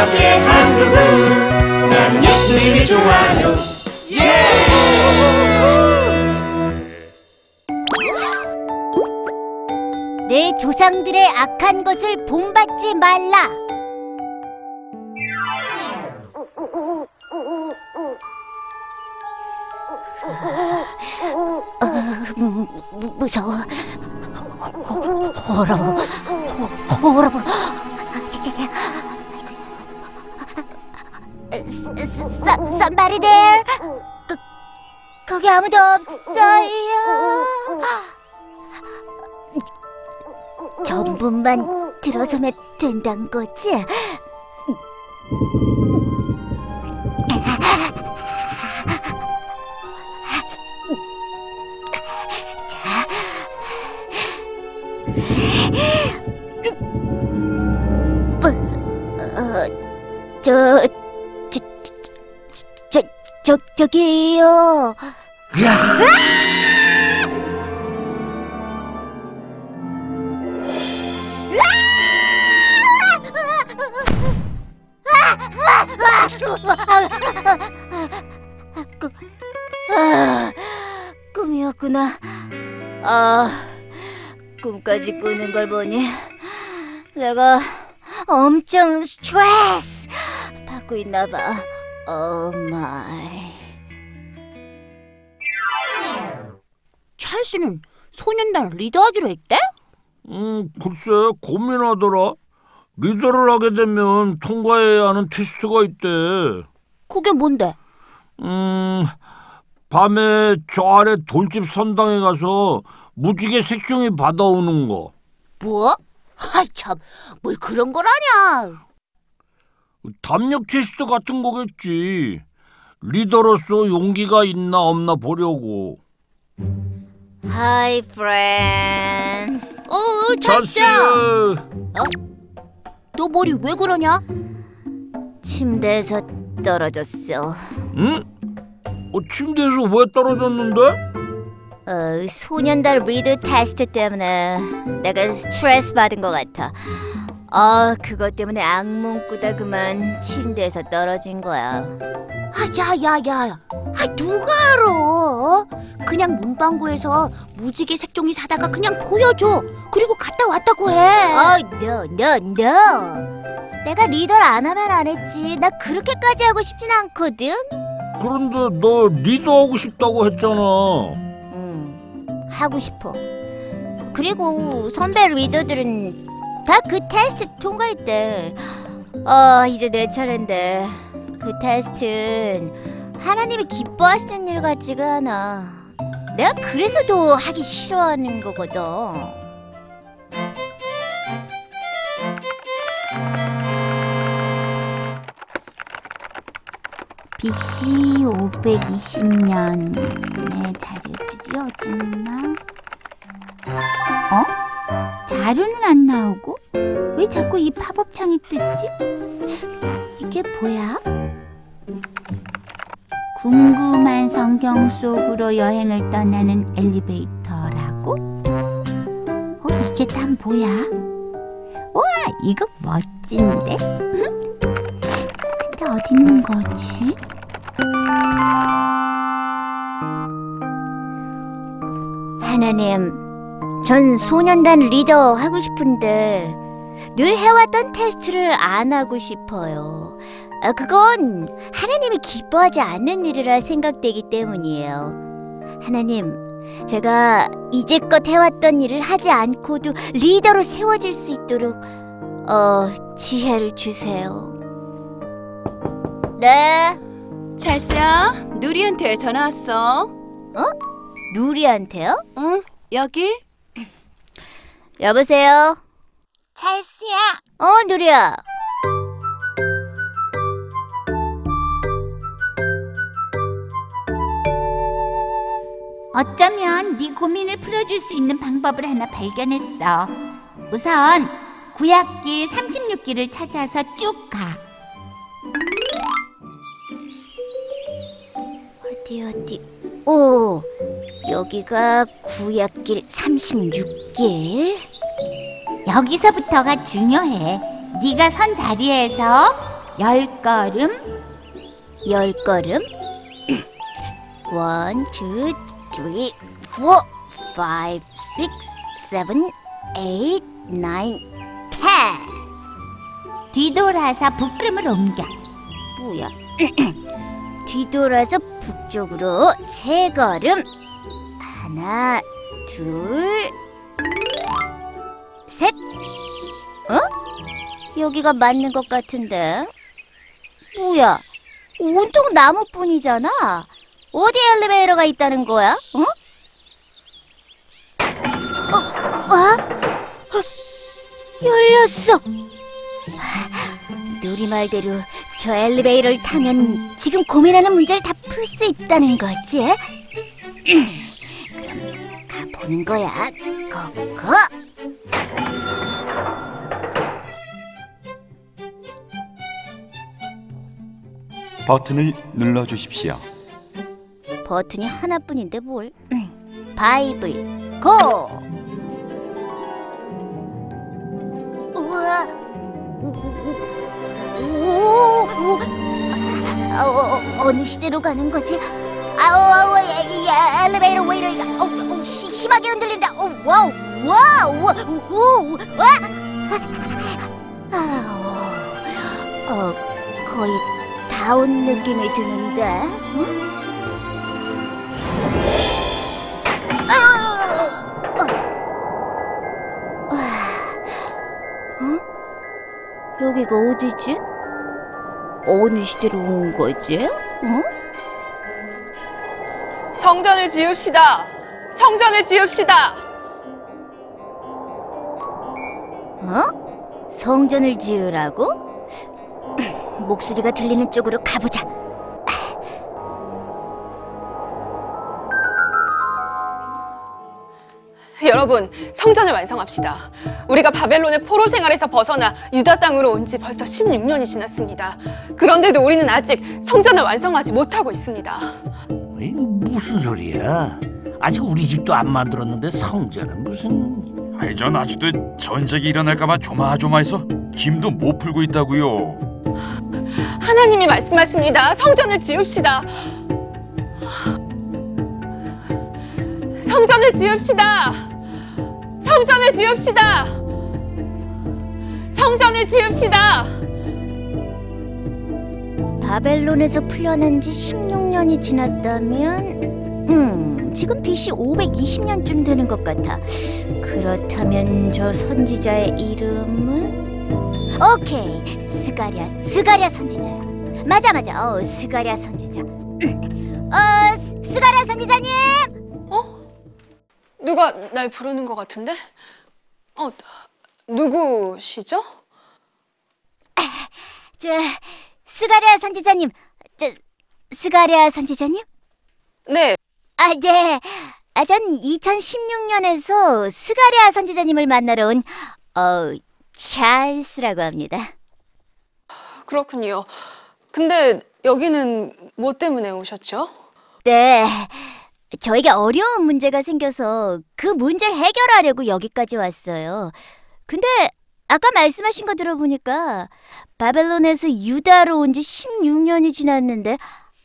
자유롭게 한국은 난 예수님이 좋아요. 예! 내 조상들의 악한 것을 본받지 말라. 어, 무, 무서워. 호러워. 호러워. Somebody there? 거, 거기 아무도 없어요. 전분만 들어서면 된단 거지? 저, 저기요. 꾸, 아, 꿈이었구나. 아, 꿈까지 꾸는 걸 보니 내가 엄청 스트레스 받고 있나 봐. Oh my. 찰스는 소년단 리더하기로 했대? 음, 글쎄 고민하더라. 리더를 하게 되면 통과해야 하는 테스트가 있대. 그게 뭔데? 음, 밤에 저 아래 돌집 선당에 가서 무지개 색종이 받아오는 거. 뭐? 아이 참, 뭘 그런 걸 하냐? 담력 테스트 같은 거겠지. 리더로서 용기가 있나 없나 보려고. Hi, friend. 어, 어 찰스야, 찰스, 너 머리 왜 그러냐? 침대에서 떨어졌어. 응? 어, 침대에서 왜 떨어졌는데? 어, 소년단 리더 테스트 때문에 내가 스트레스 받은 것 같아. 어, 그것 때문에 악몽 꾸다 그만 침대에서 떨어진 거야. 아, 야, 야, 야. 아, 누가 알아? 그냥 문방구에서 무지개 색종이 사다가 그냥 보여줘. 그리고 갔다 왔다고 해. 어, no, no, no. 내가 리더를 안 하면 안 했지. 나 그렇게까지 하고 싶진 않거든. 그런데 너 리더하고 싶다고 했잖아. 음, 하고 싶어. 그리고 선배 리더들은 다그 테스트 통과했대. 어, 이제 내 차례인데 그 테스트는 하나님이 기뻐하시는 일 같지가 않아. 내가 그래서 더 하기 싫어하는 거거든. BC 520년의 자료들이 어딨나? 어? 자료는 안 나오고 왜 자꾸 이 팝업 창이 뜨지? 이게 뭐야? 궁금한 성경 속으로 여행을 떠나는 엘리베이터라고? 어, 이게 다 뭐야? 와, 이거 멋진데? 근데 어디 있는 거지? 하나님, 전 소년단 리더 하고 싶은데 늘 해왔던 테스트를 안 하고 싶어요. 아, 그건 하나님이 기뻐하지 않는 일이라 생각되기 때문이에요. 하나님, 제가 이제껏 해왔던 일을 하지 않고도 리더로 세워질 수 있도록 어, 지혜를 주세요. 네, 찰스야, 누리한테 전화 왔어. 누리한테요? 응, 여기. 여보세요? 찰스야. 어, 누리야. 어쩌면 네 고민을 풀어줄 수 있는 방법을 하나 발견했어. 우선 구약길 36길을 찾아서 쭉 가. 어디 어디? 오, 여기가 구약길 36길. 여기서부터가 중요해. 네가 선 자리에서 열 걸음, 열 걸음? One, two, three, four, five, six, seven, eight, nine, ten. 뒤돌아서 북름을 옮겨. 뭐야? 뒤돌아서 북쪽으로 세 걸음. 하나, 둘, 셋. 어? 여기가 맞는 것 같은데. 뭐야? 온통 나무뿐이잖아. 어디 엘리베이터가 있다는 거야? 어? 어? 어? 어? 열렸어. 누리 말대로 저 엘리베이터를 타면 지금 고민하는 문제를 다 풀 수 있다는 거지? 음, 그럼 가 보는 거야. 고고. 버튼을 눌러 주십시오. 버튼이 하나뿐인데 뭘? 음, Bible Go! 우와. 오, 오, 오, 오. 아, 어, 어, 어느 시대로 가는 거지? 아우, 이, 이 엘리베이터 왜 이래? 어, 어, 시, 심하게 흔들린다. 어, wow, wow, 와, 오, 와. 아 다온 느낌이 드는데. 응? 어? 여기가 어디지? 어느 시대로 온 거지? 어? 성전을 지읍시다. 성전을 지읍시다. 어? 성전을 지으라고? 목소리가 들리는 쪽으로 가보자. 여러분, 성전을 완성합시다. 우리가 바벨론의 포로 생활에서 벗어나 유다 땅으로 온 지 벌써 16년이 지났습니다. 그런데도 우리는 아직 성전을 완성하지 못하고 있습니다. 무슨 소리야? 아직 우리 집도 안 만들었는데 성전은 무슨? 아이 전 아직도 전쟁이 일어날까봐 조마조마해서 김도 못 풀고 있다고요. 하나님이 말씀하십니다. 성전을 지읍시다. 성전을 지읍시다. 성전을 지읍시다. 성전을 지읍시다. 바벨론에서 풀려난 지 16년이 지났다면, 음, 지금 BC 520년쯤 되는 것 같아. 그렇다면 저 선지자의 이름은? 오케이, 스가랴, 스가랴 선지자야. 맞아, 맞아. 어, 스가랴 선지자. 음. 어, 스- 스가랴 선지자님! 누가 날 부르는 것 같은데? 어, 누구시죠? 저, 스가랴 선지자님, 저, 스가랴 선지자님? 네, 아, 네. 아, 전 2016년에서 스가랴 선지자님을 만나러 온, 어, 찰스라고 합니다. 그렇군요. 근데 여기는 뭐 때문에 오셨죠? 네. 저에게 어려운 문제가 생겨서 그 문제를 해결하려고 여기까지 왔어요. 근데 아까 말씀하신 거 들어보니까 바벨론에서 유다로 온 지 16년이 지났는데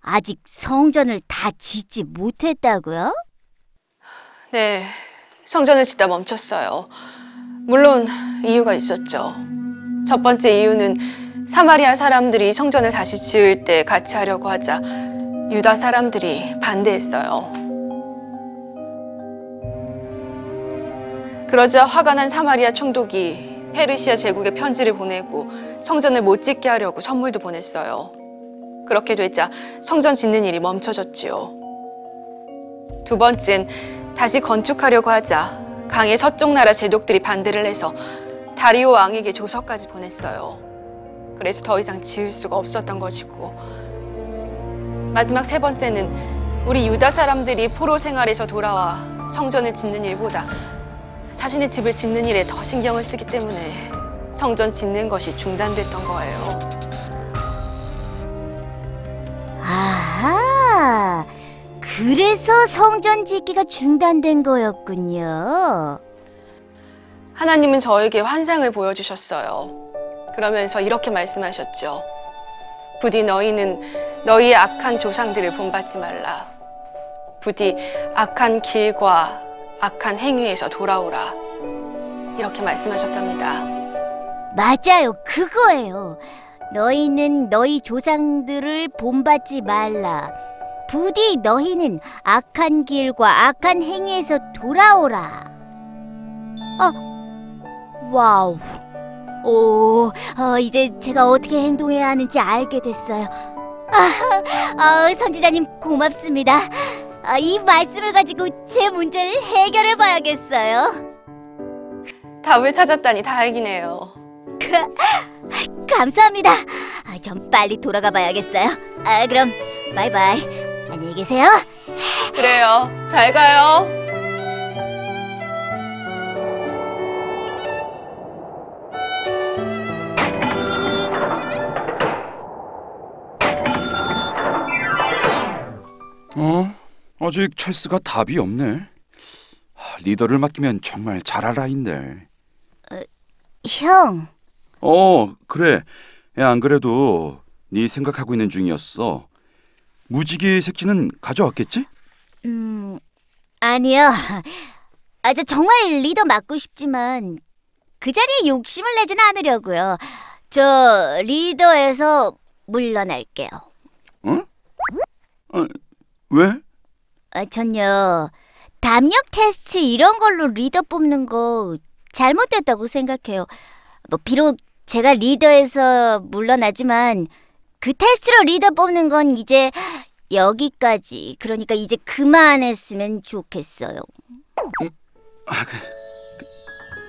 아직 성전을 다 짓지 못했다고요? 네, 성전을 짓다 멈췄어요. 물론 이유가 있었죠. 첫 번째 이유는 사마리아 사람들이 성전을 다시 지을 때 같이 하려고 하자 유다 사람들이 반대했어요. 그러자 화가 난 사마리아 총독이 페르시아 제국에 편지를 보내고 성전을 못 짓게 하려고 선물도 보냈어요. 그렇게 되자 성전 짓는 일이 멈춰졌지요. 두 번째는 다시 건축하려고 하자 강의 서쪽 나라 제독들이 반대를 해서 다리오 왕에게 조서까지 보냈어요. 그래서 더 이상 지을 수가 없었던 것이고 마지막 세 번째는 우리 유다 사람들이 포로 생활에서 돌아와 성전을 짓는 일보다 자신의 집을 짓는 일에 더 신경을 쓰기 때문에 성전 짓는 것이 중단됐던 거예요. 그래서 성전 짓기가 중단된 거였군요. 하나님은 저에게 환상을 보여주셨어요. 그러면서 이렇게 말씀하셨죠. 부디 너희는 너희의 악한 조상들을 본받지 말라. 부디 악한 길과 악한 행위에서 돌아오라. 이렇게 말씀하셨답니다. 맞아요, 그거예요. 너희는 너희 조상들을 본받지 말라. 부디 너희는 악한 길과 악한 행위에서 돌아오라. 어, wow. 오, 어, 이제 제가 어떻게 행동해야 하는지 알게 됐어요. 아, 아, 선지자님 고맙습니다. 아, 이 말씀을 가지고 제 문제를 해결해 봐야겠어요. 답을 찾았다니 다행이네요. 감사합니다. 아, 좀 빨리 돌아가 봐야겠어요. 아, 그럼 바이바이. 안녕히 계세요. 그래요. 잘 가요. 어? 아직 찰스가 답이 없네. 하, 리더를 맡기면 정말 잘할 아인데. 형, 어, 그래. 야, 안 그래도 네 생각하고 있는 중이었어. 무지개 색지는 가져왔겠지? 음, 아니요. 아, 저 정말 리더 맡고 싶지만 그 자리에 욕심을 내진 않으려고요. 저 리더에서 물러날게요. 어? 어, 왜? 아, 전요 담력 테스트 이런 걸로 리더 뽑는 거 잘못됐다고 생각해요. 뭐 비록 제가 리더에서 물러나지만 그 테스트로 리더 뽑는 건 이제 여기까지. 그러니까 이제 그만했으면 좋겠어요.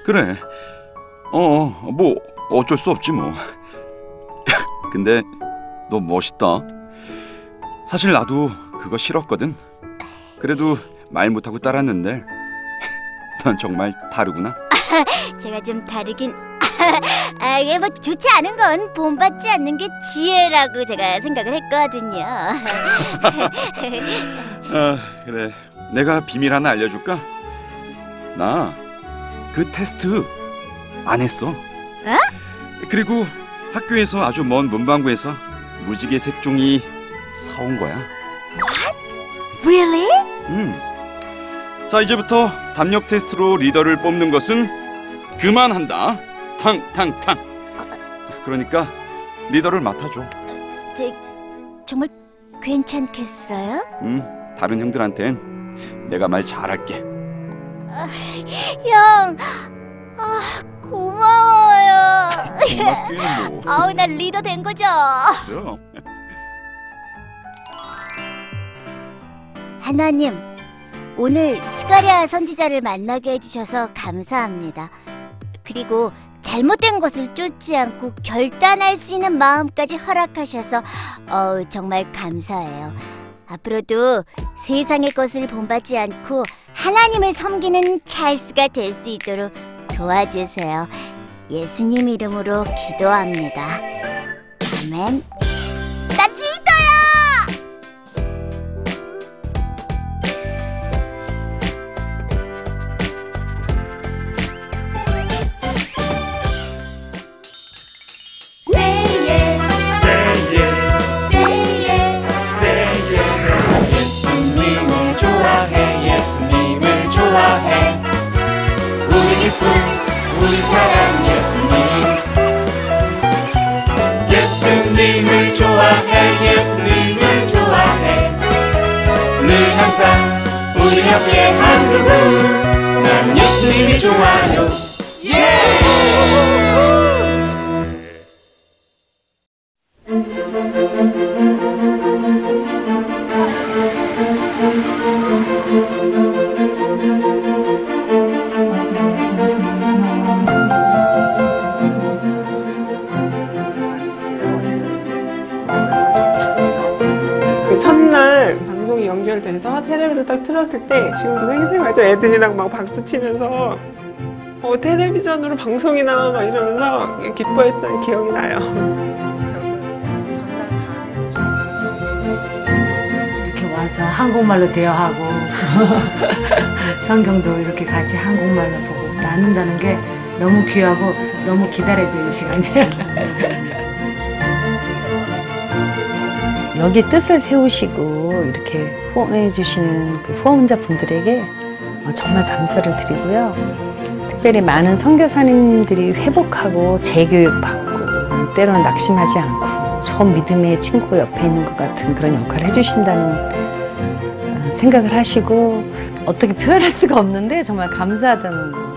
그래. 어, 뭐 어쩔 수 없지 뭐. 근데 너 멋있다. 사실 나도 그거 싫었거든. 그래도 말 못하고 따랐는데 넌 정말 다르구나. 제가 좀 다르긴. 아, 이게 뭐 좋지 않은 건 본받지 않는 게 지혜라고 제가 생각을 했거든요. 아, 그래. 내가 비밀 하나 알려줄까? 나 그 테스트 안 했어. 그리고 학교에서 아주 먼 문방구에서 무지개 색종이 사온 거야. really? 음. 자 이제부터 담력 테스트로 리더를 뽑는 것은 그만한다. 탕탕탕. 자, 그러니까 리더를 맡아줘. 저 정말 괜찮겠어요? 음, 다른 형들한텐 내가 말 잘할게. 형, 아, 고마워요. 고맙기는 뭐. 아우, 나 리더 된 거죠? 그럼. 하나님, 오늘 스가랴 선지자를 만나게 해주셔서 감사합니다. 그리고 잘못된 것을 쫓지 않고 결단할 수 있는 마음까지 허락하셔서 어, 정말 감사해요. 앞으로도 세상의 것을 본받지 않고 하나님을 섬기는 찰스가 될 수 있도록 도와주세요. 예수님 이름으로 기도합니다. 아멘. 우리 옆에 한 그분 난 예수님이 좋아요 예! 그 지금도 생생하죠. 애들이랑 막 박수 치면서 어, 텔레비전으로 방송이 나와 막 이러면서 기뻐했던 기억이 나요. 이렇게 와서 한국말로 대화하고 성경도 이렇게 같이 한국말로 보고 나눈다는 게 너무 귀하고 너무 기다려지는 시간이에요. 여기 뜻을 세우시고 이렇게 후원해 주시는 그 후원자 분들에게 어, 정말 감사를 드리고요. 특별히 많은 선교사님들이 회복하고 재교육받고 때로는 낙심하지 않고 좋은 믿음의 친구 옆에 있는 것 같은 그런 역할을 해주신다는 어, 생각을 하시고 어떻게 표현할 수가 없는데 정말 감사하다는 거